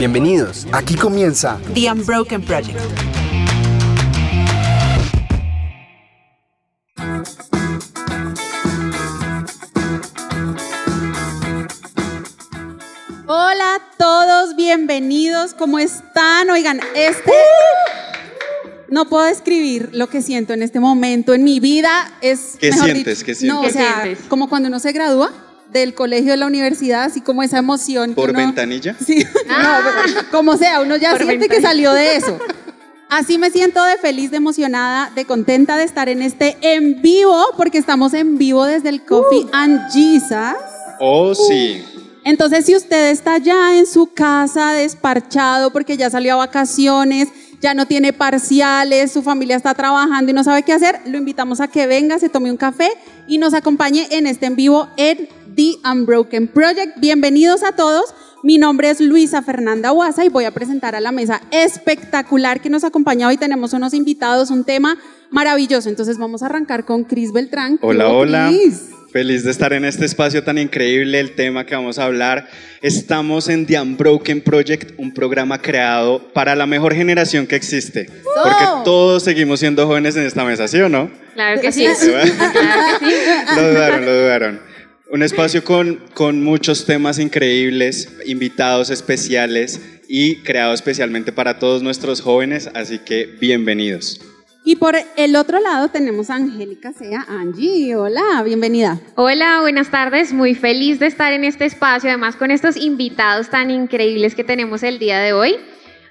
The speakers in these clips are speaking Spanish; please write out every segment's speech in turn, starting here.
Bienvenidos, aquí comienza The Unbroken Project. Hola a todos, bienvenidos, ¿cómo están? Oigan, este... No puedo describir lo que siento en este momento en mi vida. Es, ¿Qué mejor sientes? dicho, ¿Qué sientes? No, o ¿Qué sea, sientes? como cuando uno se gradúa del colegio, de la universidad, así como esa emoción. que ¿Por uno- ventanilla? Sí, no, pero como sea, uno ya Por siente que salió de eso. Así me siento de feliz, de emocionada, de contenta de estar en este en vivo, porque estamos en vivo desde el Coffee and Jesus. Oh, sí. Entonces, si usted está ya en su casa desparchado porque ya salió a vacaciones, ya no tiene parciales, su familia está trabajando y no sabe qué hacer, lo invitamos a que venga, se tome un café y nos acompañe en este en vivo en The Unbroken Project. Bienvenidos a todos. Mi nombre es Luisa Fernanda Huasa y voy a presentar a la mesa espectacular que nos acompaña hoy. Tenemos unos invitados, un tema maravilloso. Entonces vamos a arrancar con Cris Beltrán. ¿Qué Hola, hola. Feliz de estar en este espacio tan increíble. El tema que vamos a hablar. Estamos en The Unbroken Project, un programa creado para la mejor generación que existe. Porque todos seguimos siendo jóvenes en esta mesa, ¿sí o no? Claro que sí. Claro que sí. Lo dudaron, lo dudaron. Un espacio con, con muchos temas increíbles, invitados especiales y creado especialmente para todos nuestros jóvenes, así que bienvenidos. Y por el otro lado tenemos a Angélica Sea. Angie, hola, bienvenida. Hola, buenas tardes. Muy feliz de estar en este espacio, además con estos invitados tan increíbles que tenemos el día de hoy.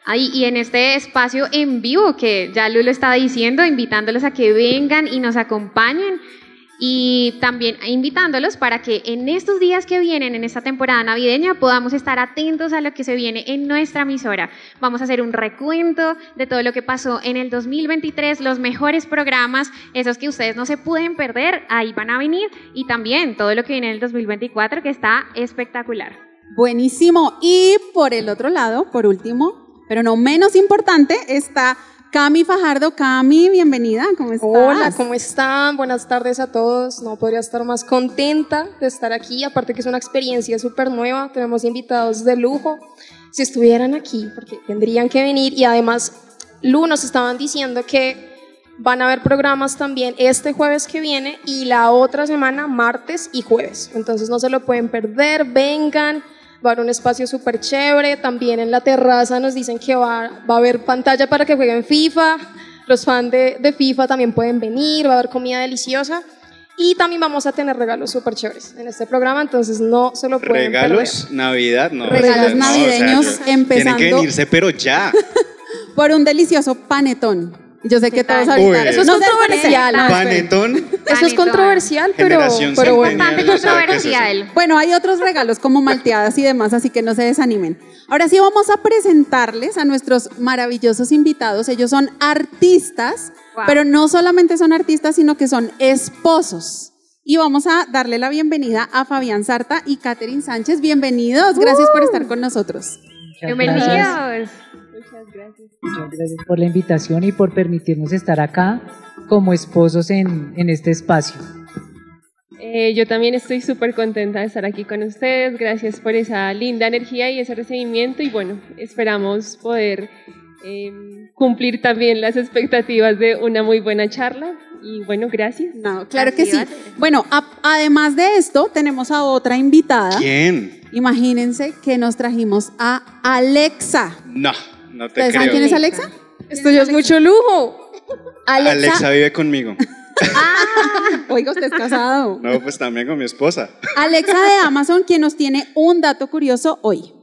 Ahí, y en este espacio en vivo que ya Lu lo estaba diciendo, invitándolos a que vengan y nos acompañen. Y también invitándolos para que en estos días que vienen, en esta temporada navideña, podamos estar atentos a lo que se viene en nuestra emisora. Vamos a hacer un recuento de todo lo que pasó en el 2023, los mejores programas, esos que ustedes no se pueden perder, ahí van a venir. Y también todo lo que viene en el 2024, que está espectacular. Buenísimo. Y por el otro lado, por último, pero no menos importante, está Cami Fajardo. Cami, bienvenida. ¿Cómo estás? Hola, ¿cómo están? Buenas tardes a todos. No podría estar más contenta de estar aquí, aparte que es una experiencia súper nueva. Tenemos invitados de lujo. Si estuvieran aquí, porque tendrían que venir. Y además, Lu, nos estaban diciendo que van a haber programas también este jueves que viene y la otra semana, martes y jueves. Entonces no se lo pueden perder, vengan. Va a haber un espacio súper chévere. También en la terraza nos dicen que va, va a haber pantalla para que jueguen FIFA. Los fans de, de FIFA también pueden venir. Va a haber comida deliciosa. Y también vamos a tener regalos súper chéveres en este programa. Entonces no se lo pueden Regalos, Navidad, no. Regalos o sea, no, o sea, navideños, empezando- Tienen que venirse, pero ya. Por un delicioso panetón. Yo sé que ¿Qué todos ahorita. Uy. Eso es No controversial. Panetón. Eso es controversial, pero, pero bueno. Bastante es controversial. Bueno, hay otros regalos como malteadas y demás, así que no se desanimen. Ahora sí vamos a presentarles a nuestros maravillosos invitados. Ellos son artistas, Wow. pero no solamente son artistas, sino que son esposos. Y vamos a darle la bienvenida a Fabián Sarta y Catherine Sánchez. Bienvenidos, gracias por estar con nosotros. Muchas gracias. Muchas gracias por la invitación y por permitirnos estar acá como esposos en, en este espacio. Eh, yo también estoy súper contenta de estar aquí con ustedes. Gracias por esa linda energía y ese recibimiento. Y bueno, esperamos poder eh, cumplir también las expectativas de una muy buena charla. Y bueno, gracias. No, claro que sí. Bueno, a- además de esto, tenemos a otra invitada. ¿Quién? Imagínense que nos trajimos a Alexa. No, no te ¿Ustedes creo. saben quién es Alexa? Esto ya es mucho lujo. Alexa. Alexa vive conmigo. Oiga, usted es casado. No, pues también con mi esposa. Alexa de Amazon, quien nos tiene un dato curioso hoy.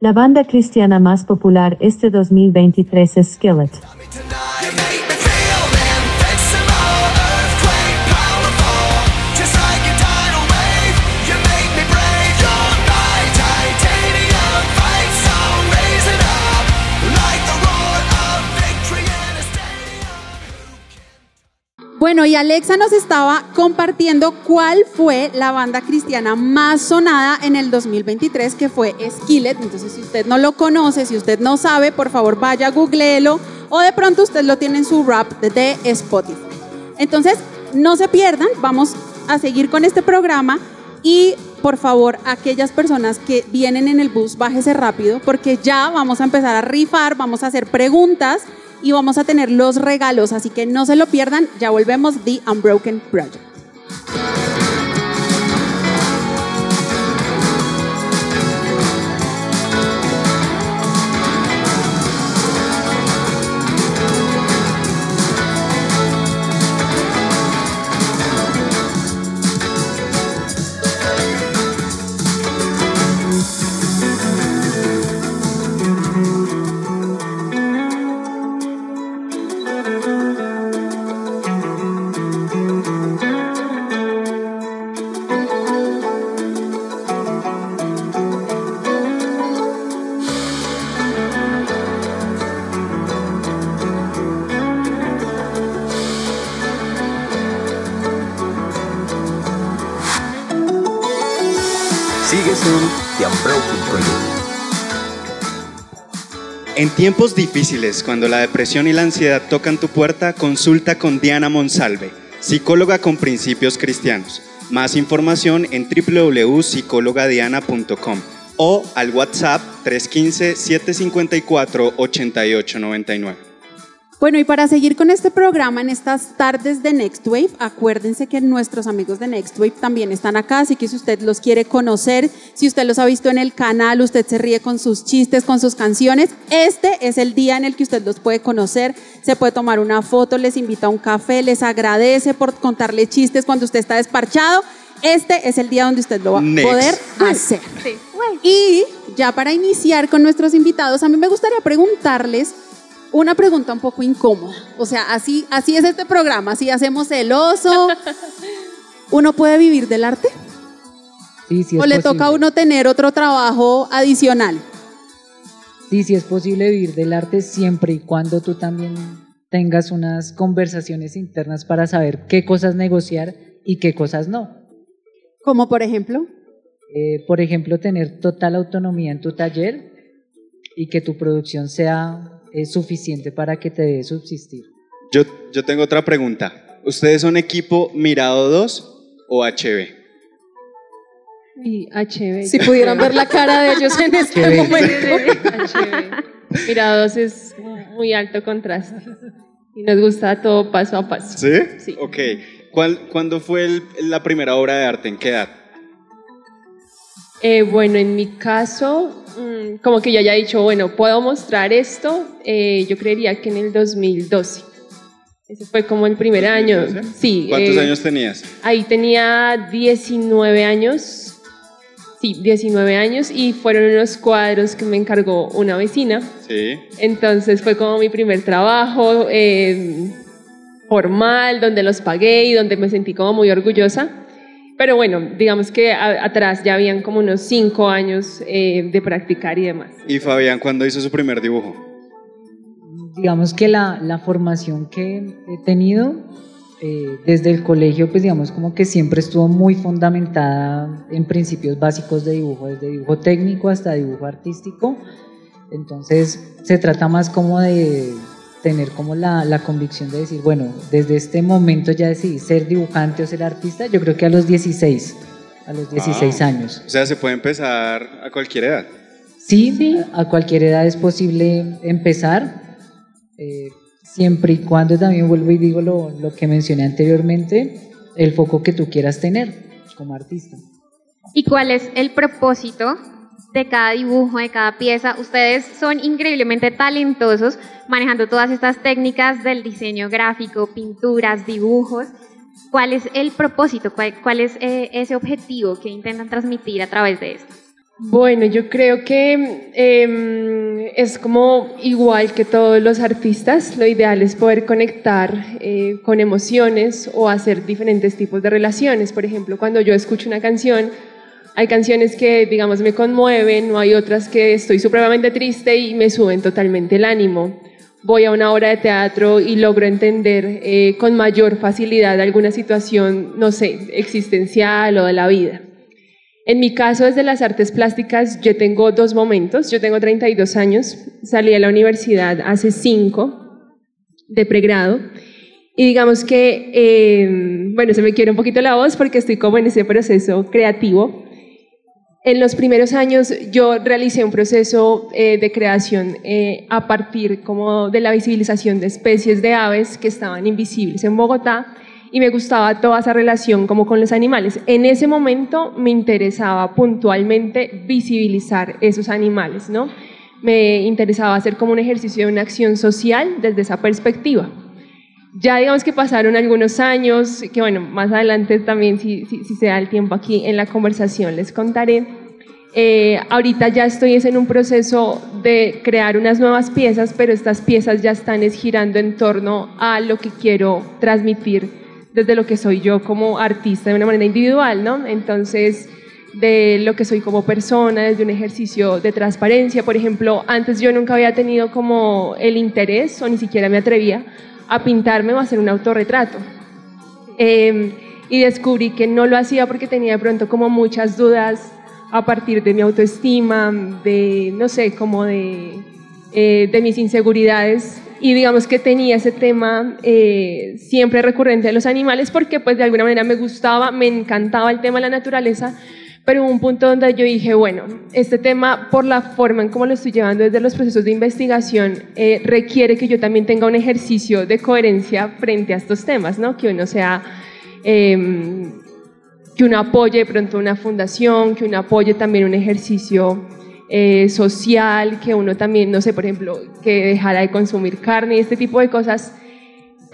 La banda cristiana más popular este 2023 es Skillet. Bueno, y Alexa nos estaba compartiendo cuál fue la banda cristiana más sonada en el 2023, que fue Skillet. Entonces, si usted no lo conoce, si usted no sabe, por favor vaya, googleelo. O de pronto usted lo tiene en su rap de Spotify. Entonces, no se pierdan, vamos a seguir con este programa. Y por favor, aquellas personas que vienen en el bus, bájese rápido, porque ya vamos a empezar a rifar, vamos a hacer preguntas y vamos a tener los regalos, así que no se lo pierdan, ya volvemos The Unbroken Project. En tiempos difíciles, cuando la depresión y la ansiedad tocan tu puerta, consulta con Diana Monsalve, psicóloga con principios cristianos. Más información en www.psicologadiana.com o al WhatsApp 315-754-8899. Bueno, y para seguir con este programa en estas tardes de Next Wave, acuérdense que nuestros amigos de Next Wave también están acá, así que si usted los quiere conocer, si usted los ha visto en el canal, usted se ríe con sus chistes, con sus canciones, este es el día en el que usted los puede conocer, se puede tomar una foto, les invita a un café, les agradece por contarle chistes cuando usted está desparchado. Este es el día donde usted lo va a poder hacer. Sí. Y ya para iniciar con nuestros invitados, a mí me gustaría preguntarles una pregunta un poco incómoda. O sea, así, así es este programa, así hacemos el oso. ¿Uno puede vivir del arte? Sí, sí ¿O es le posible. toca a uno tener otro trabajo adicional? Sí, sí es posible vivir del arte siempre y cuando tú también tengas unas conversaciones internas para saber qué cosas negociar y qué cosas no. Como por ejemplo, Eh, por ejemplo, tener total autonomía en tu taller y que tu producción sea eh, suficiente para que te dé subsistir. Yo, yo tengo otra pregunta. ¿Ustedes son equipo Mirado 2 o HB? Y HB. Si pudieran ver la cara de ellos en este bello. momento. HB. Mirados es muy alto contraste. Y nos gusta todo paso a paso. ¿Sí? Sí. Ok. ¿Cuál, ¿Cuándo fue el- la primera obra de arte? ¿En qué edad? Eh, bueno, en mi caso, mm, como que yo haya dicho, bueno, puedo mostrar esto, eh, yo creería que en el 2012. Ese fue como el primer año. 2012? Sí. ¿Cuántos eh, años tenías? Ahí tenía 19 años. Sí, 19 años y fueron unos cuadros que me encargó una vecina. Sí. Entonces fue como mi primer trabajo eh, formal, donde los pagué y donde me sentí como muy orgullosa. Pero bueno, digamos que a- atrás ya habían como unos cinco años eh, de practicar y demás. ¿Y Fabián cuándo hizo su primer dibujo? Digamos que la, la formación que he tenido eh, desde el colegio, pues digamos como que siempre estuvo muy fundamentada en principios básicos de dibujo, desde dibujo técnico hasta dibujo artístico. Entonces se trata más como de tener como la, la convicción de decir, bueno, desde este momento ya decidí ser dibujante o ser artista, yo creo que a los 16, a los 16 Wow. años. O sea, se puede empezar a cualquier edad. Sí, a cualquier edad es posible empezar, eh, siempre y cuando también vuelvo y digo lo, lo que mencioné anteriormente, el foco que tú quieras tener como artista. ¿Y cuál es el propósito de cada dibujo, de cada pieza? Ustedes son increíblemente talentosos manejando todas estas técnicas del diseño gráfico, pinturas, dibujos. ¿Cuál es el propósito? ¿Cuál, es eh, ese objetivo que intentan transmitir a través de esto? Bueno, yo creo que eh, es como igual que todos los artistas, lo ideal es poder conectar eh, con emociones o hacer diferentes tipos de relaciones. Por ejemplo, cuando yo escucho una canción, hay canciones que, digamos, me conmueven, o hay otras que estoy supremamente triste y me suben totalmente el ánimo. Voy a una obra de teatro y logro entender eh, con mayor facilidad alguna situación, no sé, existencial o de la vida. En mi caso, desde las artes plásticas, yo tengo dos momentos. Yo tengo 32 años, salí a la universidad hace cinco de pregrado. Y digamos que, eh, bueno, se me quiere un poquito la voz porque estoy como en ese proceso creativo. En los primeros años yo realicé un proceso eh, de creación eh, a partir como de la visibilización de especies de aves que estaban invisibles en Bogotá y me gustaba toda esa relación como con los animales. En ese momento me interesaba puntualmente visibilizar esos animales, ¿no? Me interesaba hacer como un ejercicio de una acción social desde esa perspectiva. Ya digamos que pasaron algunos años, que bueno, más adelante también si, se da el tiempo aquí en la conversación les contaré. Eh, ahorita ya estoy en un proceso de crear unas nuevas piezas, pero estas piezas ya están girando en torno a lo que quiero transmitir desde lo que soy yo como artista de una manera individual, ¿no? Entonces, de lo que soy como persona, desde un ejercicio de transparencia. Por ejemplo, antes yo nunca había tenido como el interés o ni siquiera me atrevía a pintarme o a hacer un autorretrato. Em, y descubrí que no lo hacía porque tenía de pronto como muchas dudas a partir de mi autoestima, de, no sé, como de, eh, de mis inseguridades y digamos que tenía ese tema eh, siempre recurrente de los animales porque pues de alguna manera me gustaba, me encantaba el tema de la naturaleza, pero hubo un punto donde yo dije, bueno, este tema por la forma en cómo lo estoy llevando desde los procesos de investigación eh, requiere que yo también tenga un ejercicio de coherencia frente a estos temas, ¿no? Que uno sea... Em, que uno apoye de pronto una fundación, que uno apoye también un ejercicio eh, social, que uno también, no sé, por ejemplo, que dejara de consumir carne y este tipo de cosas.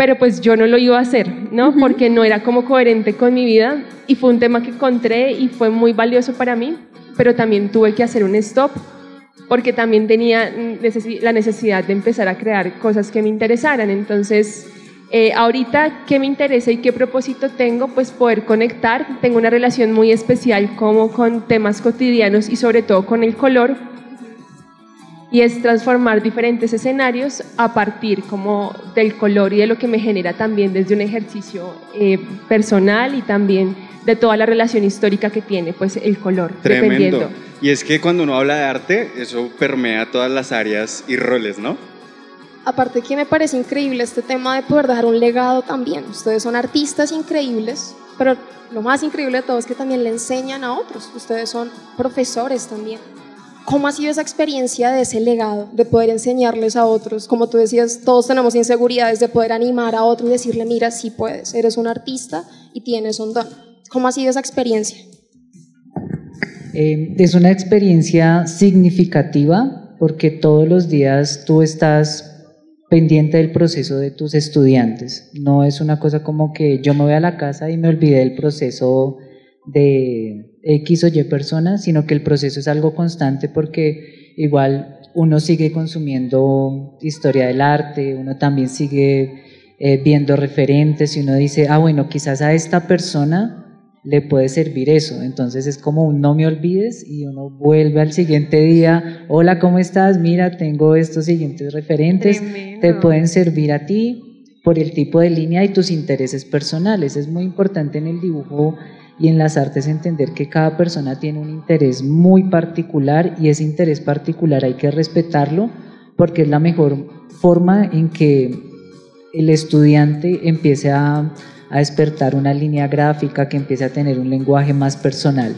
Pero pues yo no lo iba a hacer, ¿no? Porque no era como coherente con mi vida y fue un tema que encontré y fue muy valioso para mí, pero también tuve que hacer un stop porque también tenía la necesidad de empezar a crear cosas que me interesaran. Entonces, eh, ahorita, ¿qué me interesa y qué propósito tengo? Pues poder conectar. Tengo una relación muy especial como con temas cotidianos y sobre todo con el color. Y es transformar diferentes escenarios a partir como del color y de lo que me genera también desde un ejercicio eh, personal y también de toda la relación histórica que tiene pues el color. Tremendo. Y es que cuando uno habla de arte, eso permea todas las áreas y roles, ¿no? Aparte que me parece increíble este tema de poder dejar un legado también. Ustedes son artistas increíbles, pero lo más increíble de todo es que también le enseñan a otros. Ustedes son profesores también. ¿Cómo ha sido esa experiencia de ese legado, de poder enseñarles a otros? Como tú decías, todos tenemos inseguridades de poder animar a otro y decirle, mira, sí puedes, eres un artista y tienes un don. ¿Cómo ha sido esa experiencia? Eh, es una experiencia significativa porque todos los días tú estás pendiente del proceso de tus estudiantes. No es una cosa como que yo me voy a la casa y me olvidé del proceso de X o Y personas, sino que el proceso es algo constante porque igual uno sigue consumiendo historia del arte, uno también sigue eh, viendo referentes y uno dice, ah, bueno, quizás a esta persona le puede servir eso. Entonces es como un no me olvides y uno vuelve al siguiente día, hola, ¿cómo estás? Mira, tengo estos siguientes referentes, te pueden servir a ti por el tipo de línea y tus intereses personales. Es muy importante en el dibujo y en las artes entender que cada persona tiene un interés muy particular y ese interés particular hay que respetarlo porque es la mejor forma en que el estudiante empiece a a despertar una línea gráfica que empiece a tener un lenguaje más personal.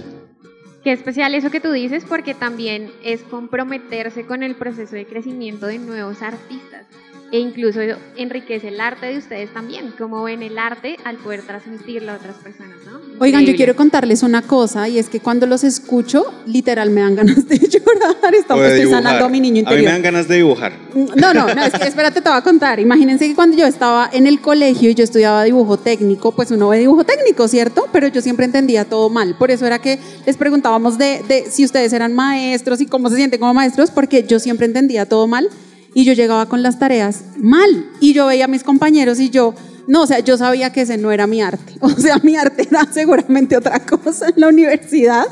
Qué especial eso que tú dices porque también es comprometerse con el proceso de crecimiento de nuevos artistas e incluso enriquece el arte de ustedes también, como ven el arte al poder transmitirlo a otras personas, ¿no? Oigan, yo quiero contarles una cosa y es que cuando los escucho, literal me dan ganas de llorar, estamos estoy sanando a mi niño interior. A mí me dan ganas de dibujar. No, no, no, es que espérate, te voy a contar. Imagínense que cuando yo estaba en el colegio y yo estudiaba dibujo técnico, pues uno ve dibujo técnico, ¿cierto? Pero yo siempre entendía todo mal. Por eso era que les preguntábamos de, de si ustedes eran maestros y cómo se sienten como maestros, porque yo siempre entendía todo mal y yo llegaba con las tareas mal y yo veía a mis compañeros y yo, no, o sea, yo sabía que ese no era mi arte, o sea, mi arte era seguramente otra cosa en la universidad,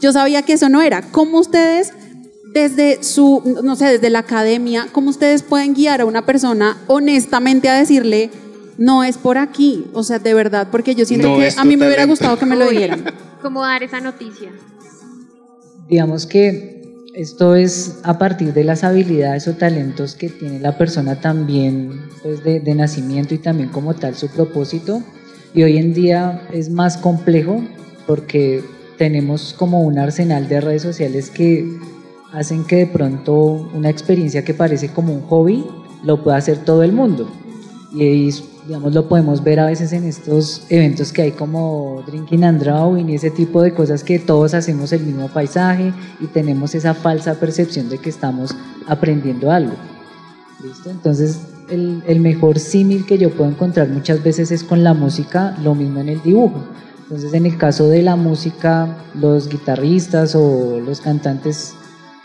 yo sabía que eso no era. ¿Cómo ustedes desde su, no sé, desde la academia, cómo ustedes pueden guiar a una persona honestamente a decirle, no es por aquí, o sea, de verdad, porque yo siento que a mí me hubiera gustado que me lo dieran. ¿Cómo dar esa noticia? Digamos que esto es a partir de las habilidades o talentos que tiene la persona también pues de, nacimiento y también como tal su propósito. Y hoy en día es más complejo porque tenemos como un arsenal de redes sociales que hacen que de pronto una experiencia que parece como un hobby lo pueda hacer todo el mundo. Y digamos, lo podemos ver a veces en estos eventos que hay como Drinking and Drawing y ese tipo de cosas que todos hacemos el mismo paisaje y tenemos esa falsa percepción de que estamos aprendiendo algo. ¿Listo? Entonces, el, el mejor símil que yo puedo encontrar muchas veces es con la música, lo mismo en el dibujo. Entonces, en el caso de la música, los guitarristas o los cantantes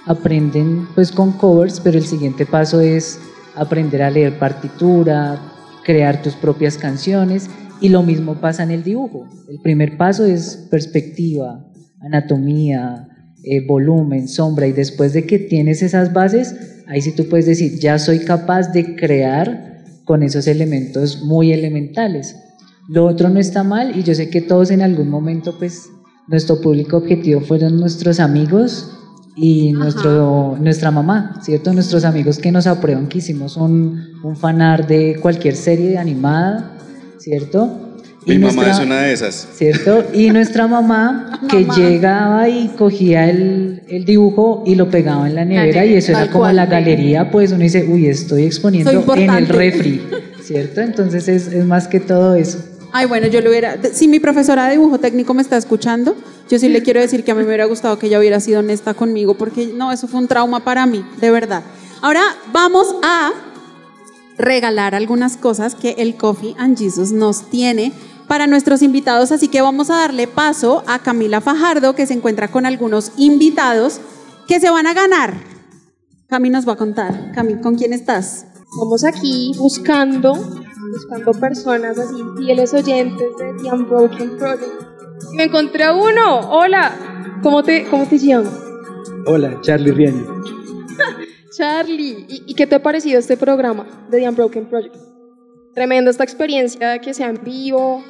aprenden pues con covers, pero el siguiente paso es aprender a leer partitura, crear tus propias canciones y lo mismo pasa en el dibujo. El primer paso es perspectiva, anatomía, eh, volumen, sombra y después de que tienes esas bases, ahí sí tú puedes decir, ya soy capaz de crear con esos elementos muy elementales. Lo otro no está mal y yo sé que todos en algún momento pues nuestro público objetivo fueron nuestros amigos y nuestro, nuestra mamá, ¿cierto? Nuestros amigos que nos aprueban que hicimos un, un fanar de cualquier serie animada, ¿cierto? Mi mamá es una de esas. ¿Cierto? Y nuestra mamá que llegaba y cogía el, el, dibujo y lo pegaba en la nevera y eso era como la galería, pues uno dice, uy, estoy exponiendo en el refri, ¿cierto? Entonces es, es más que todo eso. Ay, bueno, yo lo hubiera. Si mi profesora de dibujo técnico me está escuchando, yo sí le quiero decir que a mí me hubiera gustado que ella hubiera sido honesta conmigo, porque no, eso fue un trauma para mí, de verdad. Ahora vamos a regalar algunas cosas que el Coffee and Jesus nos tiene para nuestros invitados, así que vamos a darle paso a Camila Fajardo, que se encuentra con algunos invitados que se van a ganar. Cami nos va a contar. Cami, ¿con quién estás? Estamos aquí buscando buscando personas así, fieles oyentes de The Unbroken Project. Y me encontré a uno. Hola, ¿cómo te, cómo te llamas? Hola, Charlie Riaño. Charlie, ¿Y, ¿y, qué te ha parecido este programa de The Unbroken Project? Tremenda esta experiencia que sea en vivo.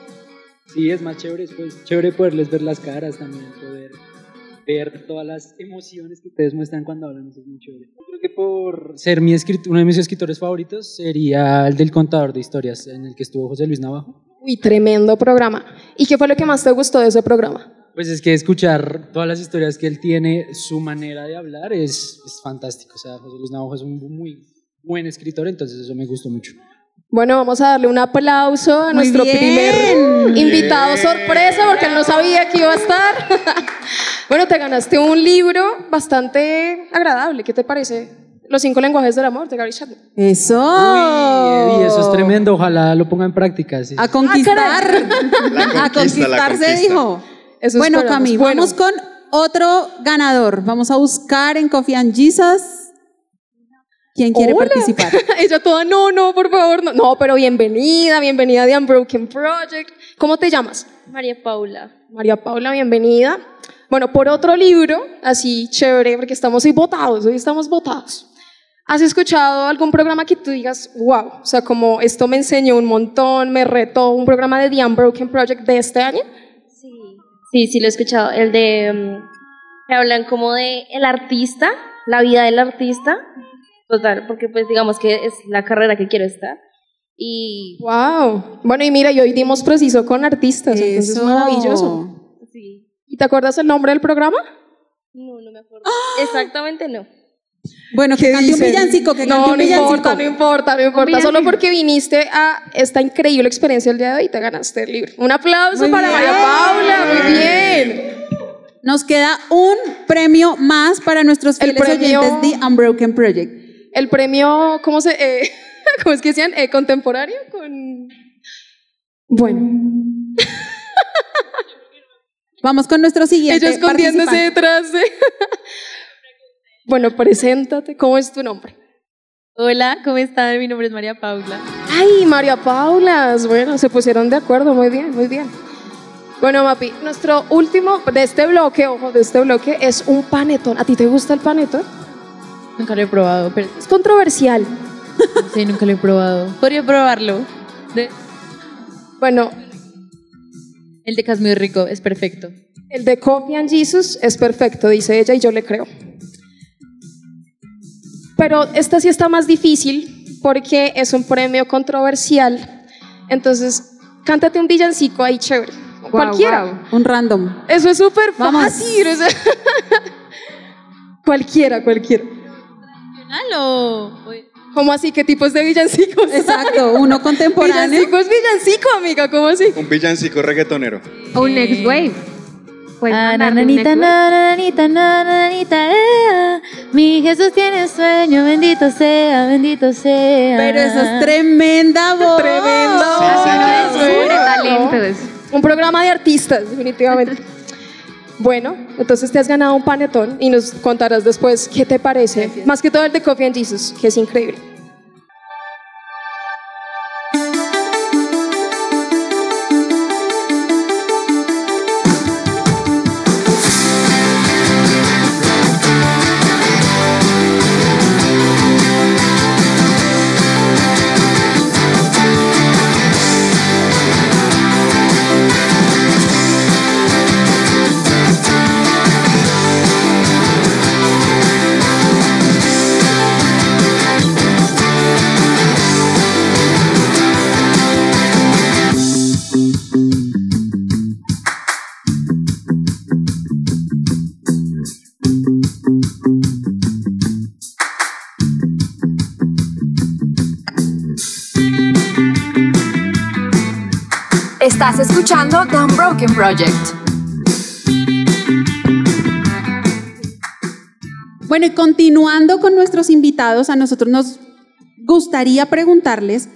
Sí, es más chévere, pues chévere poderles ver las caras también, poder ver todas las emociones que ustedes muestran cuando hablan, eso es muy chévere. Que por ser mi uno de mis escritores favoritos sería el del contador de historias, en el que estuvo José Luis Navajo. Uy, tremendo programa. ¿Y qué fue lo que más te gustó de ese programa? Pues es que escuchar todas las historias que él tiene, su manera de hablar es, es fantástico. O sea, José Luis Navajo es un muy buen escritor, entonces eso me gustó mucho. Bueno, vamos a darle un aplauso a Muy nuestro bien. primer invitado sorpresa porque él no sabía que iba a estar. bueno, te ganaste un libro bastante agradable. ¿Qué te parece? Los cinco lenguajes del amor de Gary Chapman. Eso. Uy, eso es tremendo, ojalá lo ponga en práctica. sí. A conquistar. La a conquistar se dijo. Eso bueno. Cami, Bueno. vamos con otro ganador. Vamos a buscar en Coffee and Jesus. ¿Quién quiere Hola. participar? Ella toda, no, no, por favor, no. No, pero bienvenida, bienvenida a The Unbroken Project. ¿Cómo te llamas? María Paula. María Paula, bienvenida. Bueno, por otro libro, así chévere, porque estamos hoy votados, hoy estamos votados. ¿Has escuchado algún programa que tú digas, wow, o sea, como esto me enseñó un montón, me retó, un programa de The Unbroken Project de este año? Sí, sí, sí lo he escuchado. El de mm, que hablan como de el artista, la vida del artista. Total, porque pues digamos que es la carrera que quiero estar. Y Wow. Bueno, y mira, y hoy dimos preciso con artistas, entonces es Eso. maravilloso. sí. ¿Y te acuerdas el nombre del programa? No, no me acuerdo. Exactamente no. Bueno, que cante un villancico, que cante No, un no importa, no importa, no importa. Solo porque viniste a esta increíble experiencia el día de hoy, te ganaste el libro. Un aplauso Muy para bien. María Paula, muy bien. Nos queda un premio más para nuestros El fieles premio- oyentes de Unbroken Project. El premio, ¿cómo se, eh, cómo es que decían? Eh, contemporáneo con. Bueno, Vamos con nuestro siguiente ella escondiéndose detrás de. bueno, preséntate, ¿cómo es tu nombre? Hola, ¿cómo están? Mi nombre es María Paula. Ay, María Paula, bueno, se pusieron de acuerdo, muy bien, muy bien. Bueno, Mapi, nuestro último de este bloque, ojo, de este bloque es un panetón. ¿A ti te gusta el panetón? Nunca lo he probado, pero Es controversial. sí, nunca lo he probado. Podría probarlo. De- Bueno, el de Cas muy rico, es perfecto. el de Coffee and Jesus es perfecto, dice ella, y yo le creo. Pero esta sí está más difícil porque es un premio controversial. Entonces, cántate un villancico ahí chévere. cualquiera. Un random. Eso es súper fácil. sea, cualquiera, ¿Cómo así? ¿Qué tipos de villancicos? Exacto, uno contemporáneo. Villancico es villancico, amiga, ¿cómo así? Un villancico reggaetonero. O un next wave. Ah, nananita, nananita, nananita, ea. Mi Jesús tiene sueño, bendito sea, bendito sea. Pero eso es tremenda voz. Tremenda Sí, voz. Un programa de artistas, definitivamente. Bueno, entonces te has ganado un panetón y nos contarás después qué te parece. Más que todo el de Coffee and Jesus, que es increíble. Escuchando The Unbroken Project. Bueno, y continuando con nuestros invitados, a nosotros nos gustaría preguntarles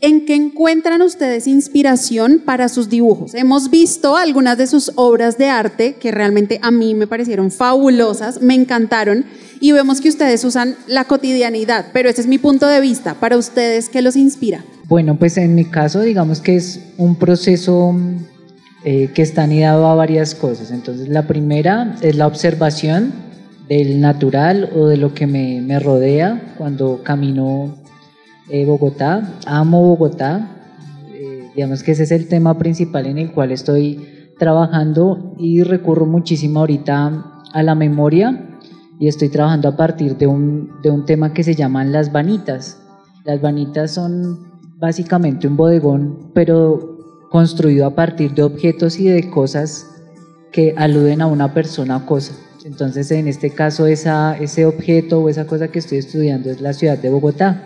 en qué encuentran ustedes inspiración para sus dibujos. Hemos visto algunas de sus obras de arte que realmente a mí me parecieron fabulosas, me encantaron y vemos que ustedes usan la cotidianidad, pero ese es mi punto de vista. Para ustedes, ¿qué los inspira? Bueno, pues en mi caso, digamos que es un proceso eh, que está anidado a varias cosas. Entonces, la primera es la observación del natural o de lo que me, me rodea cuando camino eh, Bogotá. Amo Bogotá. Eh, digamos que ese es el tema principal en el cual estoy trabajando y recurro muchísimo ahorita a la memoria y estoy trabajando a partir de un, de un tema que se llaman las vanitas. Las vanitas son básicamente un bodegón, pero construido a partir de objetos y de cosas que aluden a una persona o cosa. Entonces, en este caso, esa, ese objeto o esa cosa que estoy estudiando es la ciudad de Bogotá.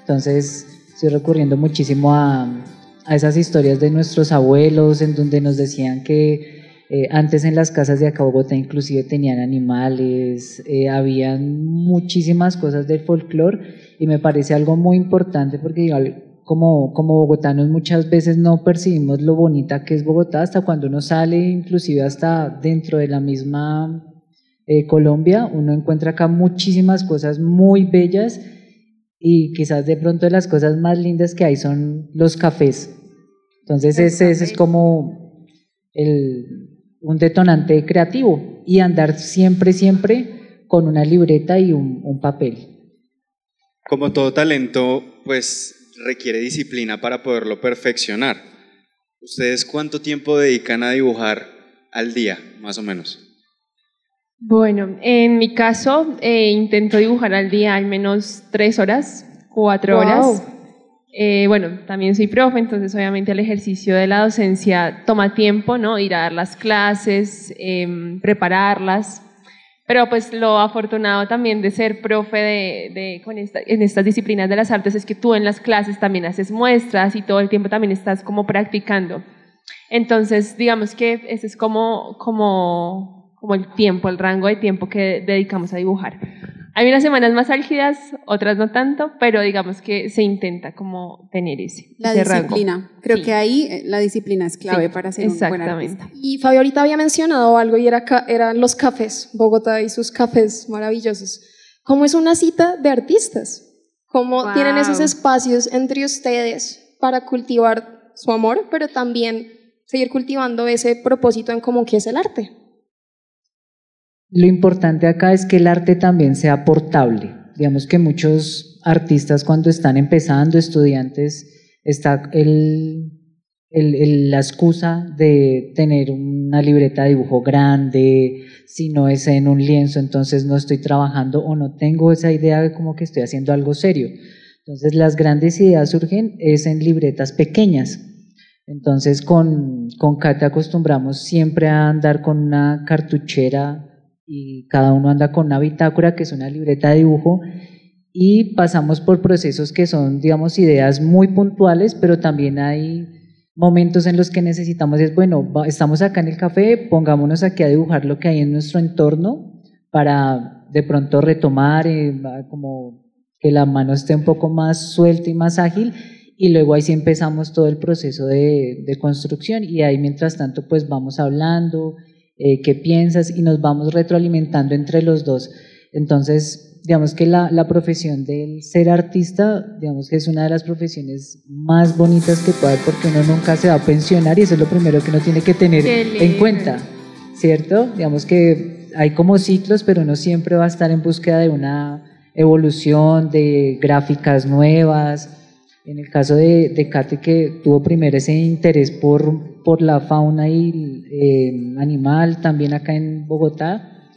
Entonces, estoy recurriendo muchísimo a, a esas historias de nuestros abuelos, en donde nos decían que eh, antes en las casas de acá Bogotá inclusive tenían animales, eh, habían muchísimas cosas del folclore y me parece algo muy importante porque como, como bogotanos muchas veces no percibimos lo bonita que es Bogotá hasta cuando uno sale, inclusive hasta dentro de la misma eh, Colombia, uno encuentra acá muchísimas cosas muy bellas y quizás de pronto las cosas más lindas que hay son los cafés. Entonces ese, ese es como el, un detonante creativo y andar siempre, siempre con una libreta y un, un papel. Como todo talento, pues requiere disciplina para poderlo perfeccionar. ¿Ustedes cuánto tiempo dedican a dibujar al día, más o menos? Bueno, en mi caso eh, intento dibujar al día al menos tres horas, cuatro Wow. horas. Eh, bueno, también soy profe, entonces obviamente el ejercicio de la docencia toma tiempo, ¿no? Ir a dar las clases, em, prepararlas. Pero pues lo afortunado también de ser profe de, de- con esta- en estas disciplinas de las artes es que tú en las clases también haces muestras y todo el tiempo también estás como practicando. Entonces, digamos que ese es como, como, como el tiempo, el rango de tiempo que dedicamos a dibujar. Hay unas semanas más álgidas, otras no tanto, pero digamos que se intenta como tener ese, La ese rango. disciplina. Creo Sí. que ahí eh, la disciplina es clave Sí, para ser un buen exactamente. artista. Y Fabio ahorita había mencionado algo y era eran los cafés, Bogotá y sus cafés maravillosos. ¿Cómo es una cita de artistas? ¿Cómo Wow. tienen esos espacios entre ustedes para cultivar su amor, pero también seguir cultivando ese propósito en común que es el arte? Lo importante acá es que el arte también sea portable. Digamos que muchos artistas cuando están empezando, estudiantes, está el, la excusa de tener una libreta de dibujo grande, si no es en un lienzo, entonces no estoy trabajando o no tengo esa idea de como que estoy haciendo algo serio. Entonces las grandes ideas surgen es en libretas pequeñas. Entonces con, con Kate acostumbramos siempre a andar con una cartuchera y cada uno anda con una bitácora que es una libreta de dibujo y pasamos por procesos que son, digamos, ideas muy puntuales, pero también hay momentos en los que necesitamos, es bueno, estamos acá en el café, pongámonos aquí a dibujar lo que hay en nuestro entorno para de pronto retomar, eh, como que la mano esté un poco más suelta y más ágil y luego ahí sí empezamos todo el proceso de, de construcción y ahí mientras tanto pues vamos hablando, eh, qué piensas y nos vamos retroalimentando entre los dos. Entonces, digamos que la, la, profesión del ser artista, digamos que es una de las profesiones más bonitas que puede haber porque uno nunca se va a pensionar y eso es lo primero que uno tiene que tener en cuenta, ¿cierto? Digamos que hay como ciclos, pero uno siempre va a estar en búsqueda de una evolución, de gráficas nuevas, en el caso de, de Kate, que tuvo primero ese interés por, por la fauna y eh, animal, también acá en Bogotá.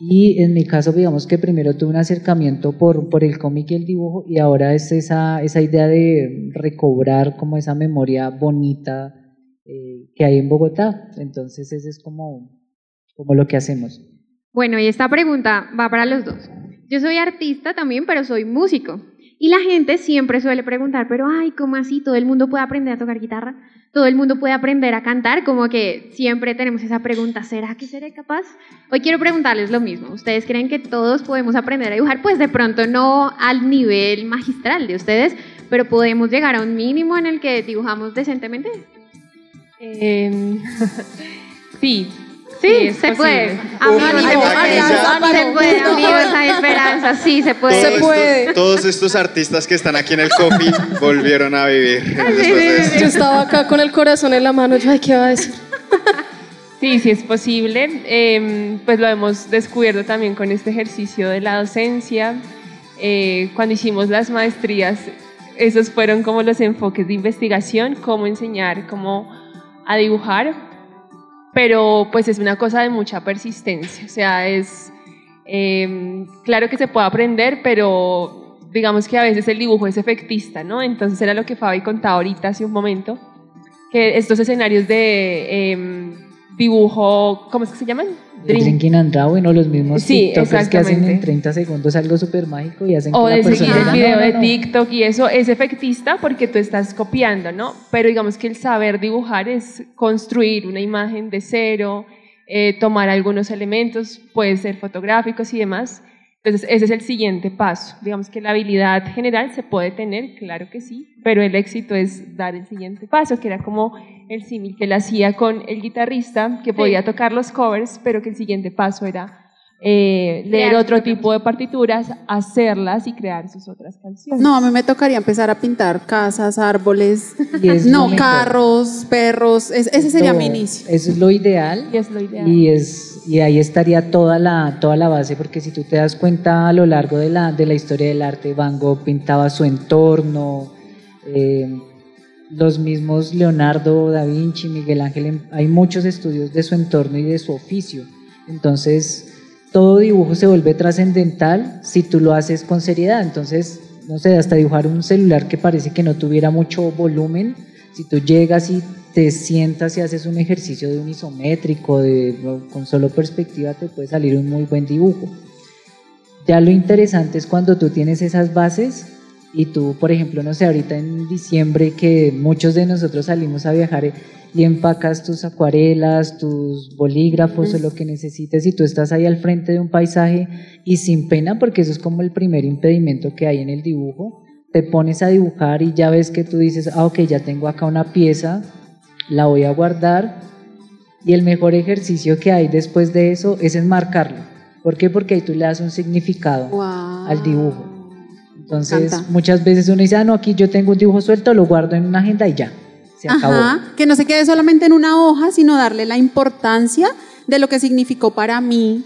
Y en mi caso, digamos que primero tuve un acercamiento por, por el cómic y el dibujo, y ahora es esa, esa idea de recobrar como esa memoria bonita eh, que hay en Bogotá. Entonces, ese es como, como lo que hacemos. Bueno, y esta pregunta va para los dos. Yo soy artista también, pero soy músico. Y la gente siempre suele preguntar, pero ay, ¿cómo así? ¿Todo el mundo puede aprender a tocar guitarra? ¿Todo el mundo puede aprender a cantar? Como que siempre tenemos esa pregunta, ¿será que seré capaz? Hoy quiero preguntarles lo mismo. ¿Ustedes creen que todos podemos aprender a dibujar? Pues de pronto no al nivel magistral de ustedes, pero podemos llegar a un mínimo en el que dibujamos decentemente. Eh, sí, Sí, se puede. se puede, amigos, hay esperanza. Sí, se puede. Se puede. Todos estos artistas que están aquí en el coffee volvieron a vivir. Yo estaba acá con el corazón en la mano. Yo, ay, ¿qué va a decir? Sí, sí es posible. Eh, pues lo hemos descubierto también con este ejercicio de la docencia. Eh, cuando hicimos las maestrías, esos fueron como los enfoques de investigación, cómo enseñar, cómo a dibujar pero pues es una cosa de mucha persistencia, o sea, es em, claro que se puede aprender, pero digamos que a veces el dibujo es efectista, ¿no? Entonces era lo que Fabi contaba ahorita hace un momento, que estos escenarios de em, dibujo, ¿cómo es que se llaman? Drinking and Drawing o los mismos sí, TikTokers que hacen en 30 segundos algo súper mágico y hacen o que de la seguir el video de TikTok y eso es efectista porque tú estás copiando, ¿no? Pero digamos que el saber dibujar es construir una imagen de cero, eh, tomar algunos elementos, puede ser fotográficos y demás. Entonces, ese es el siguiente paso. Digamos que la habilidad general se puede tener, claro que sí, pero el éxito es dar el siguiente paso, que era como el símil que él hacía con el guitarrista, que podía tocar los covers, pero que el siguiente paso era eh, leer otro tipo de partituras, hacerlas y crear sus otras canciones. No, a mí me tocaría empezar a pintar casas, árboles, no carros, perros. ese sería mi inicio. Eso es lo ideal. Y es lo ideal. Y, es, y ahí estaría toda la, toda la base, porque si tú te das cuenta a lo largo de la, de la historia del arte, Van Gogh pintaba su entorno. Eh, los mismos Leonardo da Vinci, Miguel Ángel, hay muchos estudios de su entorno y de su oficio. Entonces, todo dibujo se vuelve trascendental si tú lo haces con seriedad. Entonces, no sé, hasta dibujar un celular que parece que no tuviera mucho volumen, si tú llegas y te sientas y haces un ejercicio de un isométrico, de, con solo perspectiva, te puede salir un muy buen dibujo. Ya lo interesante es cuando tú tienes esas bases y tú, por ejemplo, no sé, ahorita en diciembre que muchos de nosotros salimos a viajar y empacas tus acuarelas, tus bolígrafos o lo que necesites y tú estás ahí al frente de un paisaje y sin pena, porque eso es como el primer impedimento que hay en el dibujo, te pones a dibujar y ya ves que tú dices, ah, ok, ya tengo acá una pieza, la voy a guardar y el mejor ejercicio que hay después de eso es enmarcarlo. ¿Por qué? Porque ahí tú le das un significado al dibujo. Entonces, muchas veces uno dice, ah, no, aquí yo tengo un dibujo suelto, lo guardo en una agenda y ya, se acabó. que no se quede solamente en una hoja, sino darle la importancia de lo que significó para mí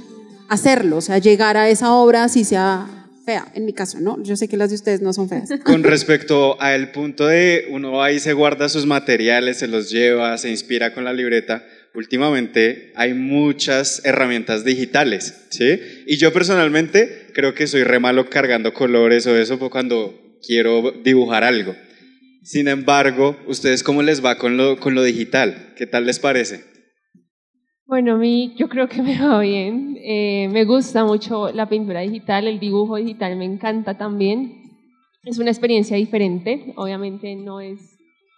hacerlo, o sea, llegar a esa obra, si sea fea, en mi caso, ¿no? Yo sé que las de ustedes no son feas. Con respecto al punto de uno ahí se guarda sus materiales, se los lleva, se inspira con la libreta, últimamente hay muchas herramientas digitales, ¿sí? Y yo personalmente creo que soy re malo cargando colores o eso cuando quiero dibujar algo. Sin embargo, ¿ustedes cómo les va con lo, con lo digital? ¿Qué tal les parece? Bueno, a mí yo creo que me va bien. Eh, me gusta mucho la pintura digital, el dibujo digital me encanta también. Es una experiencia diferente, obviamente no es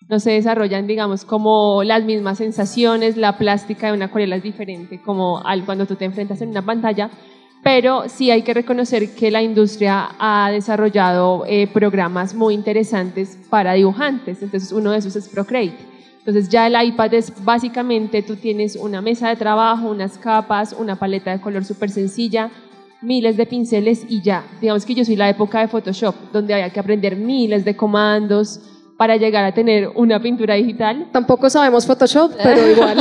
no se desarrollan, digamos, como las mismas sensaciones, la plástica de una acuarela es diferente como al cuando tú te enfrentas en una pantalla, pero sí hay que reconocer que la industria ha desarrollado eh, programas muy interesantes para dibujantes, entonces uno de esos es Procreate. Entonces ya el iPad es básicamente, tú tienes una mesa de trabajo, unas capas, una paleta de color súper sencilla, miles de pinceles y ya. Digamos que yo soy la época de Photoshop, donde había que aprender miles de comandos, para llegar a tener una pintura digital. Tampoco sabemos Photoshop, pero igual.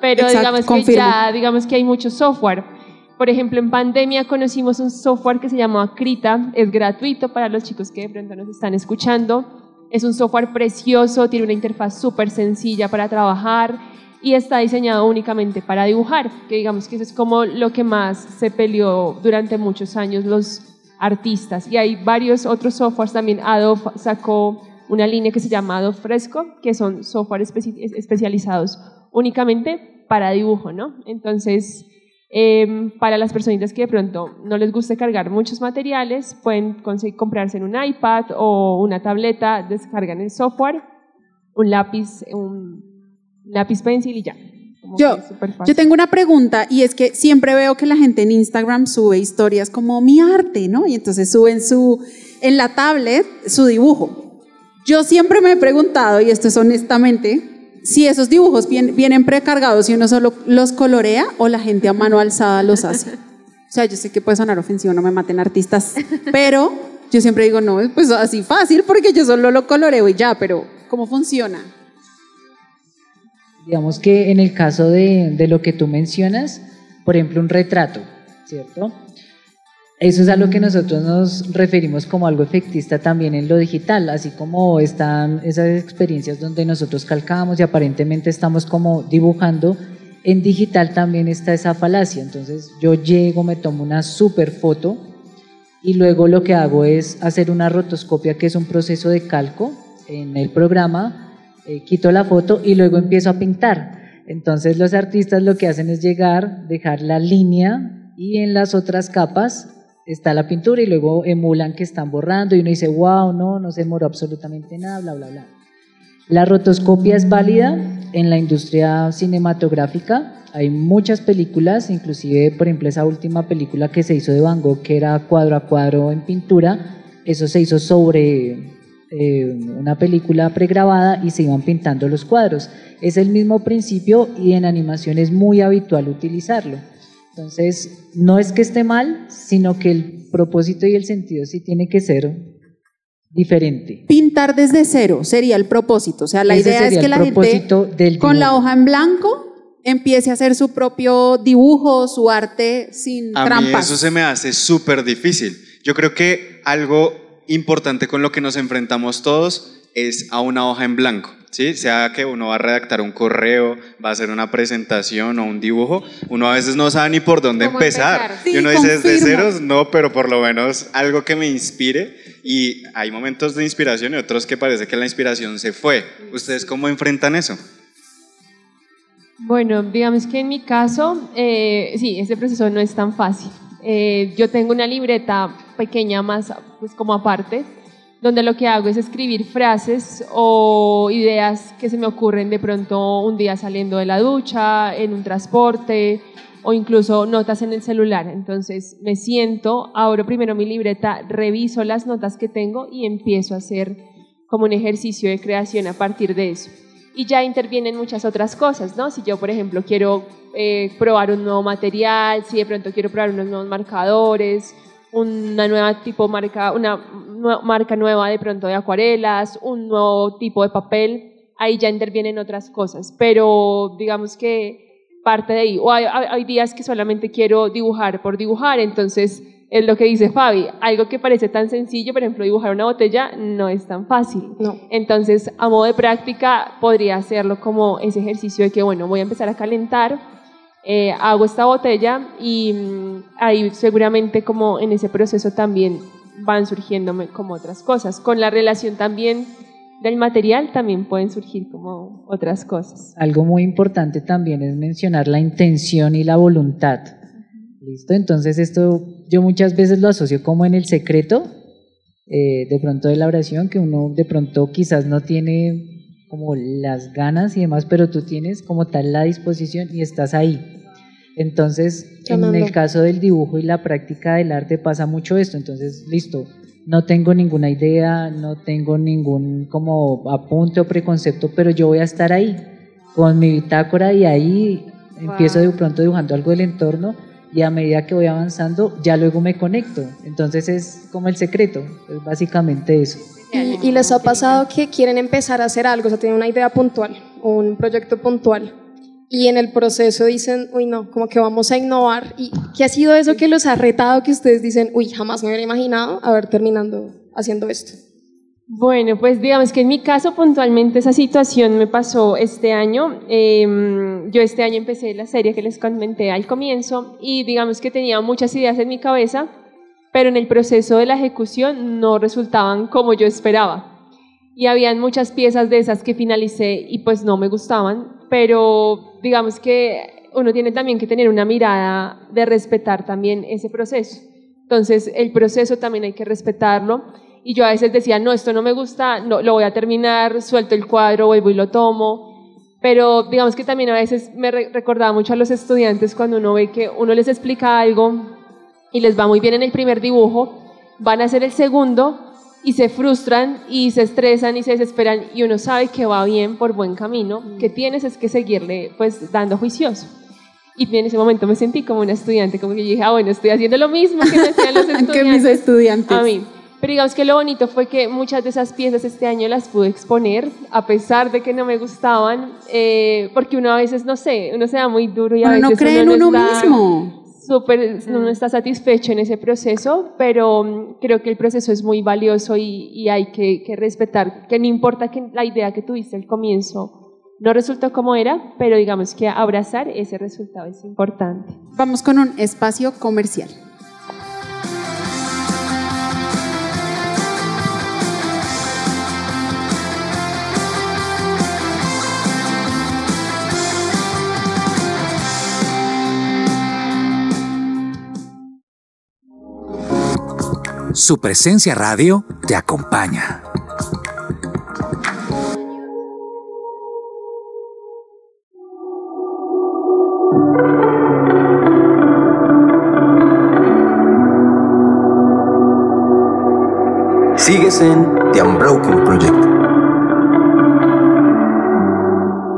pero digamos que ya, digamos que hay mucho software. Por ejemplo, en pandemia conocimos un software que se llama Krita, es gratuito para los chicos que de pronto nos están escuchando. Es un software precioso, tiene una interfaz súper sencilla para trabajar y está diseñado únicamente para dibujar, que digamos que eso es como lo que más se peleó durante muchos años los artistas. Y hay varios otros softwares también. Adobe sacó una línea que se llama Adobe Fresco, que son software especializados únicamente para dibujo, ¿no? Entonces, em, para las personitas que de pronto no les guste cargar muchos materiales, pueden comprarse en un iPad o una tableta, descargan el software, un lápiz, un lápiz pencil y ya. Yo, yo tengo una pregunta y es que siempre veo que la gente en Instagram sube historias como mi arte, ¿no? Y entonces suben su, en la tablet su dibujo. Yo siempre me he preguntado, y esto es honestamente, si esos dibujos vienen, precargados y uno solo los colorea o la gente a mano alzada los hace. O sea, yo sé que puede sonar ofensivo, no me maten artistas, pero yo siempre digo, no, pues así fácil porque yo solo lo coloreo y ya, pero ¿cómo funciona? Digamos que en el caso de, de lo que tú mencionas, por ejemplo, un retrato, ¿cierto? Eso es a lo que nosotros nos referimos como algo efectista también en lo digital, así como están esas experiencias donde nosotros calcamos y aparentemente estamos como dibujando, en digital también está esa falacia. Entonces yo llego, me tomo una super foto y luego lo que hago es hacer una rotoscopia, que es un proceso de calco en el programa, eh, quito la foto y luego empiezo a pintar. Entonces los artistas lo que hacen es llegar, dejar la línea y en las otras capas está la pintura y luego emulan que están borrando y uno dice, wow, no, no se demoró absolutamente nada, bla, bla, bla. La rotoscopia es válida en la industria cinematográfica. Hay muchas películas, inclusive, por ejemplo, esa última película que se hizo de Van Gogh, que era cuadro a cuadro en pintura, eso se hizo sobre eh, una película pregrabada y se iban pintando los cuadros. Es el mismo principio y en animación es muy habitual utilizarlo. Entonces, no es que esté mal, sino que el propósito y el sentido sí tiene que ser diferente. Pintar desde cero sería el propósito. O sea, la idea es que la gente con la hoja en blanco empiece a hacer su propio dibujo, su arte sin a trampas. Mí eso se me hace súper difícil. Yo creo que algo importante con lo que nos enfrentamos todos es a una hoja en blanco. ¿Sí? Sea que uno va a redactar un correo, va a hacer una presentación o un dibujo, uno a veces no sabe ni por dónde empezar. y uno dice desde ceros, no, pero por lo menos algo que me inspire. Y hay momentos de inspiración y otros que parece que la inspiración se fue. ¿Ustedes cómo enfrentan eso? Bueno, digamos que en mi caso, eh, sí, ese proceso no es tan fácil. Eh, yo tengo una libreta pequeña más, pues como aparte, donde lo que hago es escribir frases o ideas que se me ocurren de pronto un día saliendo de la ducha, en un transporte o incluso notas en el celular. Entonces me siento, abro primero mi libreta, reviso las notas que tengo y empiezo a hacer como un ejercicio de creación a partir de eso. Y ya intervienen muchas otras cosas, ¿no? Si yo, por ejemplo, quiero eh, probar un nuevo material, si de pronto quiero probar unos nuevos marcadores, una nueva tipo marca, una marca nueva de pronto de acuarelas, un nuevo tipo de papel, ahí ya intervienen otras cosas, pero digamos que parte de ahí, o hay, hay días que solamente quiero dibujar por dibujar, entonces es lo que dice Fabi, algo que parece tan sencillo, por ejemplo, dibujar una botella, no es tan fácil. No. Entonces, a modo de práctica, podría hacerlo como ese ejercicio de que, bueno, voy a empezar a calentar, eh, hago esta botella y mm, ahí seguramente como en ese proceso también van surgiéndome como otras cosas. Con la relación también del material también pueden surgir como otras cosas. Algo muy importante también es mencionar la intención y la voluntad. ¿Listo? Entonces esto yo muchas veces lo asocio como en el secreto, eh, de pronto de la oración, que uno de pronto quizás no tiene como las ganas y demás, pero tú tienes como tal la disposición y estás ahí. Entonces, en el caso del dibujo y la práctica del arte pasa mucho esto. Entonces, listo, no tengo ninguna idea, no tengo ningún como apunte o preconcepto, pero yo voy a estar ahí con mi bitácora y ahí empiezo de pronto dibujando algo del entorno y a medida que voy avanzando ya luego me conecto. Entonces es como el secreto, es básicamente eso. ¿Y, y les ha pasado que quieren empezar a hacer algo, o sea, tienen una idea puntual, un proyecto puntual, y en el proceso dicen, uy, no, como que vamos a innovar. ¿Y qué ha sido eso que los ha retado que ustedes dicen, uy, jamás me hubiera imaginado haber terminando haciendo esto? Bueno, pues digamos que en mi caso puntualmente esa situación me pasó este año. Em, yo este año empecé la serie que les comenté al comienzo y digamos que tenía muchas ideas en mi cabeza, pero en el proceso de la ejecución no resultaban como yo esperaba. Y habían muchas piezas de esas que finalicé y pues no me gustaban, pero digamos que uno tiene también que tener una mirada de respetar también ese proceso. Entonces el proceso también hay que respetarlo y yo a veces decía, no, esto no me gusta, no, lo voy a terminar, suelto el cuadro, vuelvo y lo tomo. Pero digamos que también a veces me recordaba mucho a los estudiantes cuando uno ve que uno les explica algo y les va muy bien en el primer dibujo, van a hacer el segundo y se frustran y se estresan y se desesperan y uno sabe que va bien por buen camino, que tienes es que seguirle pues dando juicioso. Y en ese momento me sentí como una estudiante, como que dije, ah, bueno, estoy haciendo lo mismo que me hacían los estudiantes. que mis estudiantes. A mí. Pero digamos que lo bonito fue que muchas de esas piezas este año las pude exponer, a pesar de que no me gustaban, eh, porque uno a veces, no sé, uno se da muy duro y a uno veces no cree uno en no uno está mismo. súper, uno no está satisfecho en ese proceso, pero mm, creo que el proceso es muy valioso y, y hay que, que respetar, que no importa que la idea que tuviste al comienzo no resultó como era, pero digamos que abrazar ese resultado es importante. Vamos con un espacio comercial. Su presencia radio te acompaña. Sigues en The Unbroken Project.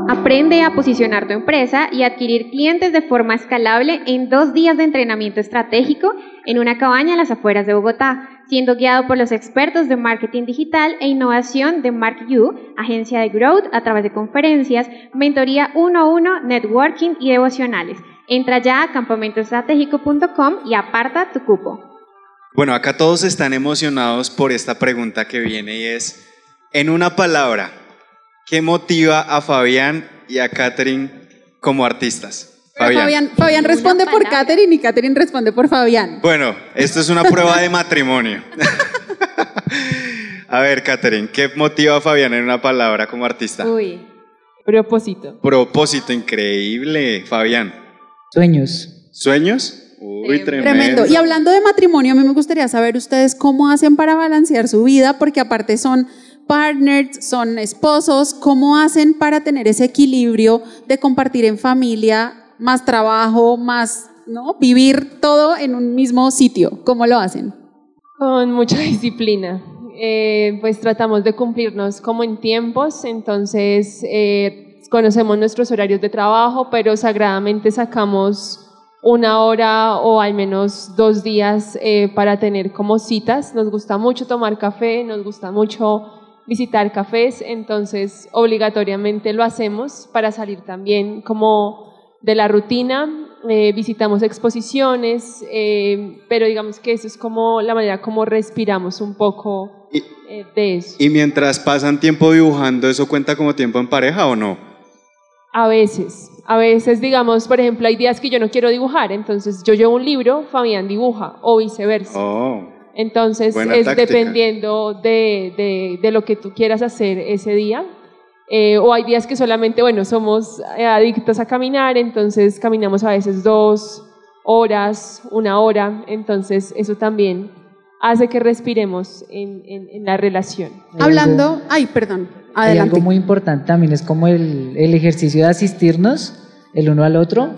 Aprende a posicionar tu empresa y adquirir clientes de forma escalable en dos días de entrenamiento estratégico en una cabaña a las afueras de Bogotá, siendo guiado por los expertos de marketing digital e innovación de MarkU, agencia de growth a través de conferencias, mentoría uno a uno, networking y devocionales. Entra ya a campamentoestratégico.com y aparta tu cupo. Bueno, acá todos están emocionados por esta pregunta que viene y es, en una palabra, ¿qué motiva a Fabián y a Catherine como artistas? Fabián, Fabián responde por Catherine y Catherine responde por Fabián. Bueno, esto es una prueba de matrimonio. a ver, Catherine, ¿qué motiva a Fabián en una palabra como artista? Uy, propósito. Propósito increíble, Fabián. Sueños. ¿Sueños? Uy, tremendo. Tremendo. Y hablando de matrimonio, a mí me gustaría saber ustedes cómo hacen para balancear su vida, porque aparte son partners, son esposos, ¿cómo hacen para tener ese equilibrio de compartir en familia, más trabajo, más, ¿no? Vivir todo en un mismo sitio. ¿Cómo lo hacen? Con mucha disciplina. Eh, pues tratamos de cumplirnos como en tiempos, entonces eh, conocemos nuestros horarios de trabajo, pero sagradamente sacamos una hora o al menos dos días eh, para tener como citas. Nos gusta mucho tomar café, nos gusta mucho visitar cafés, entonces obligatoriamente lo hacemos para salir también como de la rutina. Eh, visitamos exposiciones, eh, pero digamos que eso es como la manera como respiramos un poco eh, de eso. ¿Y mientras pasan tiempo dibujando, eso cuenta como tiempo en pareja o no? A veces, a veces, digamos, por ejemplo, hay días que yo no quiero dibujar, entonces yo llevo un libro, Fabián dibuja, o viceversa. Oh. Entonces, es táctica. dependiendo de, de- de lo que tú quieras hacer ese día. Eh, o hay días que solamente, bueno, somos eh, adictos a caminar, entonces caminamos a veces dos horas, una hora, entonces eso también hace que respiremos en, en- en la relación. Hablando, ay, perdón, Hay adelante. algo muy importante también, es como el, el ejercicio de asistirnos el uno al otro.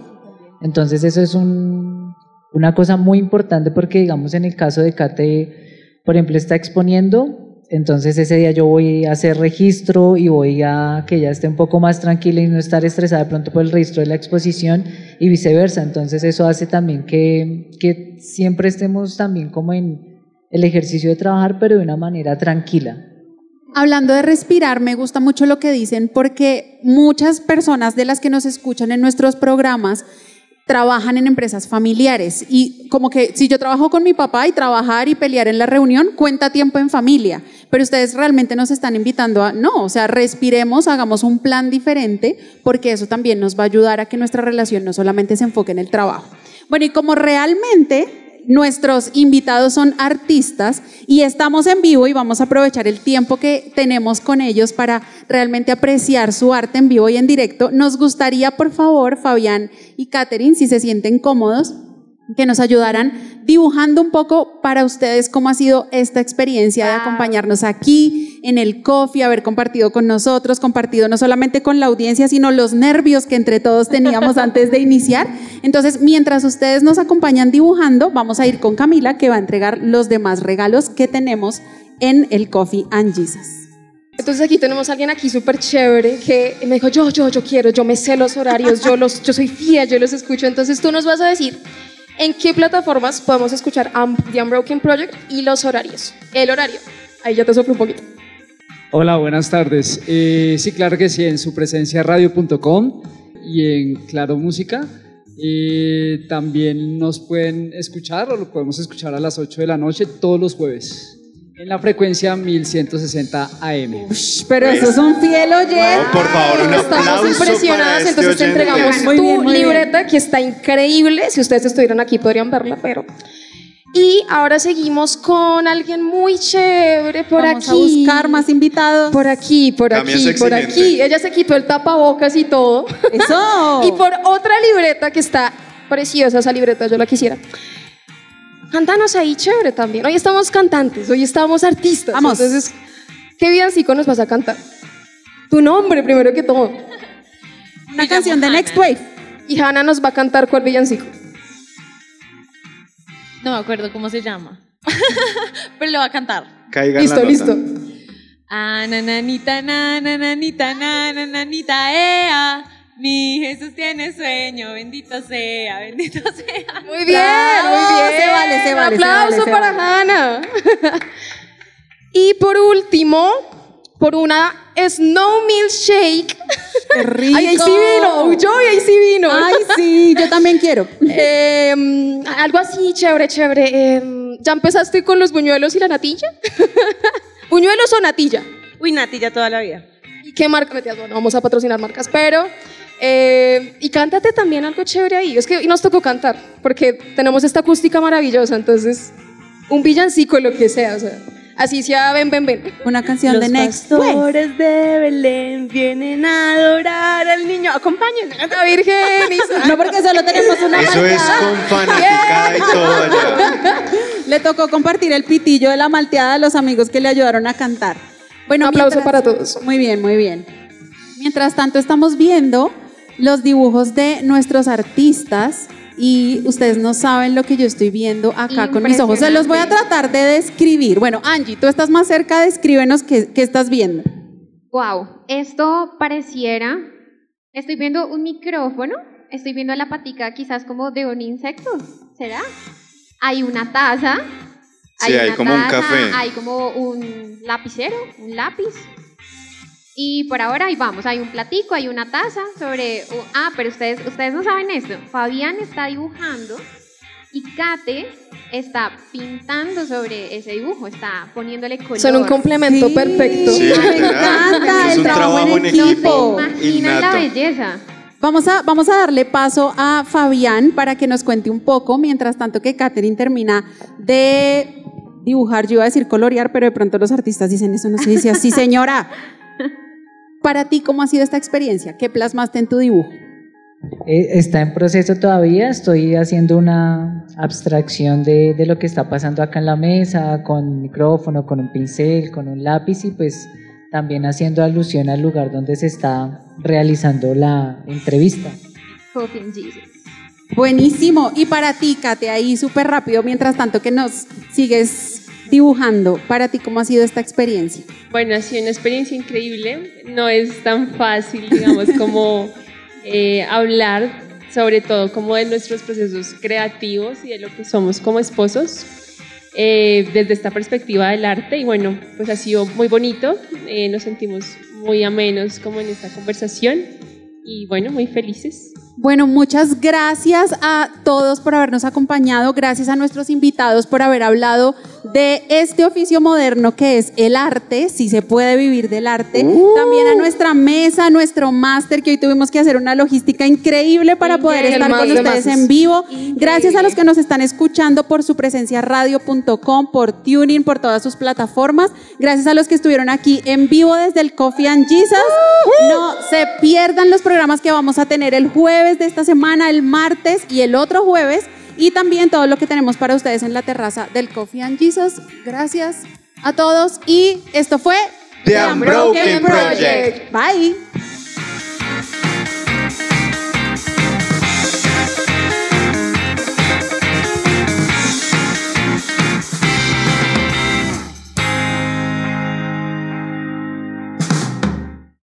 Entonces eso es un- una cosa muy importante porque digamos en el caso de Kate, por ejemplo, está exponiendo, entonces ese día yo voy a hacer registro y voy a que ella esté un poco más tranquila y no estar estresada de pronto por el registro de la exposición y viceversa. Entonces eso hace también que, que siempre estemos también como en el ejercicio de trabajar, pero de una manera tranquila. Hablando de respirar, me gusta mucho lo que dicen porque muchas personas de las que nos escuchan en nuestros programas trabajan en empresas familiares y como que si yo trabajo con mi papá y trabajar y pelear en la reunión cuenta tiempo en familia, pero ustedes realmente nos están invitando a no, o sea, respiremos, hagamos un plan diferente porque eso también nos va a ayudar a que nuestra relación no solamente se enfoque en el trabajo. Bueno, y como realmente nuestros invitados son artistas y estamos en vivo y vamos a aprovechar el tiempo que tenemos con ellos para realmente apreciar su arte en vivo y en directo. Nos gustaría, por favor, Fabián y Catherine, si se sienten cómodos, que nos ayudaran dibujando un poco para ustedes cómo ha sido esta experiencia de acompañarnos aquí en el coffee, haber compartido con nosotros, compartido no solamente con la audiencia, sino los nervios que entre todos teníamos antes de iniciar. Entonces, mientras ustedes nos acompañan dibujando, vamos a ir con Camila que va a entregar los demás regalos que tenemos en el Coffee and Jesus. Entonces aquí tenemos a alguien aquí súper chévere que me dijo, yo, yo, yo quiero, yo me sé los horarios, yo, los, yo soy fiel, yo los escucho. Entonces tú nos vas a decir en qué plataformas podemos escuchar The Unbroken Project y los horarios. El horario. Ahí ya te soplo un poquito. Hola, buenas tardes. Eh, sí, claro que sí, en su presencia radio.com y en Claro Música. Eh, también nos pueden escuchar o lo podemos escuchar a las 8 de la noche todos los jueves en la frecuencia 1160 AM. Pero eso es un fiel oyente. Por favor, un Estamos para este entonces te entregamos Muy tu bien, muy bien. libreta que está increíble. Si ustedes estuvieran aquí podrían verla, pero... Y ahora seguimos con alguien muy chévere por Vamos aquí. a buscar más invitados. Por aquí, por aquí, por aquí. Ella se quitó el tapabocas y todo. Eso. y por otra libreta que está preciosa, esa libreta, yo la quisiera. Cántanos ahí, chévere también. Hoy estamos cantantes, hoy estamos artistas. Vamos. Entonces, ¿qué villancico nos vas a cantar? Tu nombre, primero que todo. Una canción de Next Wave. Y Hanna nos va a cantar cuál villancico. No me acuerdo cómo se llama. Pero lo va a cantar. Caiga Listo, la listo. Ah, nananita, na, nananita, na, nananita, ea. Mi Jesús tiene sueño, bendito sea, bendito sea. Muy bien, Bravo, muy bien. se vale, se vale, Un se aplauso vale, para vale. Hanna. y por último, por una Snow Milkshake. Qué rico. Ay, ahí sí vino. Yo, ahí sí vino. Ay, sí, yo también quiero. Em, algo así, chévere, chévere. Em, ¿Ya empezaste con los buñuelos y la natilla? ¿Buñuelos o natilla? Uy, natilla toda la vida. ¿Y qué marca metías? Bueno, vamos a patrocinar marcas, pero... eh, y cántate también algo chévere ahí. Es que hoy nos tocó cantar, porque tenemos esta acústica maravillosa, entonces un villancico, lo que sea, o sea, así sea, ven, ven, ven. Una canción Los de Next Wave. pastores de Belén vienen a adorar al niño. Acompáñenme. La Virgen y No, porque solo tenemos una Eso es malteada. con fanaticada y todo allá. Le tocó compartir el pitillo de la malteada a los amigos que le ayudaron a cantar. Bueno, Un aplauso mientras- para todos. Muy bien, muy bien. Mientras tanto, estamos viendo los dibujos de nuestros artistas y ustedes no saben lo que yo estoy viendo acá con mis ojos. Se los voy a tratar de describir. Bueno, Angie, tú estás más cerca, descríbenos qué, qué estás viendo. Wow, esto pareciera. Estoy viendo un micrófono, estoy viendo la patica quizás como de un insecto, ¿será? Hay una taza. Sí, hay una como un café. Hay como un lapicero, un lápiz. Y por ahora ahí vamos, hay un platico, hay una taza sobre... ah, pero ustedes, ustedes no saben esto. Fabián está dibujando y Kate está pintando sobre ese dibujo, está poniéndole color. Son un complemento Sí. perfecto. Sí, me encanta Es el un trabajo trabajo en equipo. Imaginan la belleza. Vamos a, vamos a darle paso a Fabián para que nos cuente un poco, mientras tanto que Catherine termina de dibujar, yo iba a decir colorear, pero de pronto los artistas dicen eso, no se dice así, señora. Para ti, ¿cómo ha sido esta experiencia? ¿Qué plasmaste en tu dibujo? Eh, Está en proceso todavía, estoy haciendo una abstracción de, de lo que está pasando acá en la mesa, con micrófono, con un pincel, con un lápiz y pues también haciendo alusión al lugar donde se está realizando la entrevista. Buenísimo. Y para ti, Kate, ahí súper rápido, mientras tanto que nos sigues dibujando, para ti, ¿cómo ha sido esta experiencia? Bueno, ha sido una experiencia increíble. No es tan fácil, digamos, como eh, hablar sobre todo como de nuestros procesos creativos y de lo que somos como esposos eh, desde esta perspectiva del arte. Y bueno, pues ha sido muy bonito. Eh, nos sentimos muy amenos como en esta conversación y bueno, muy felices. Bueno, muchas gracias a todos por habernos acompañado, gracias a nuestros invitados por haber hablado de este oficio moderno que es el arte, si se puede vivir del arte. También a nuestra mesa, a nuestro máster, que hoy tuvimos que hacer una logística increíble para poder Increíble. estar con ustedes en vivo. Gracias a los que nos están escuchando por su presencia radio.com, por Tuning, por todas sus plataformas. Gracias a los que estuvieron aquí en vivo desde el Coffee and Jesus. No se pierdan los programas que vamos a tener el jueves de esta semana, el martes y el otro jueves. Y también todo lo que tenemos para ustedes en la terraza del Coffee and Jesus. Gracias a todos. Y esto fue The Unbroken Project. Bye.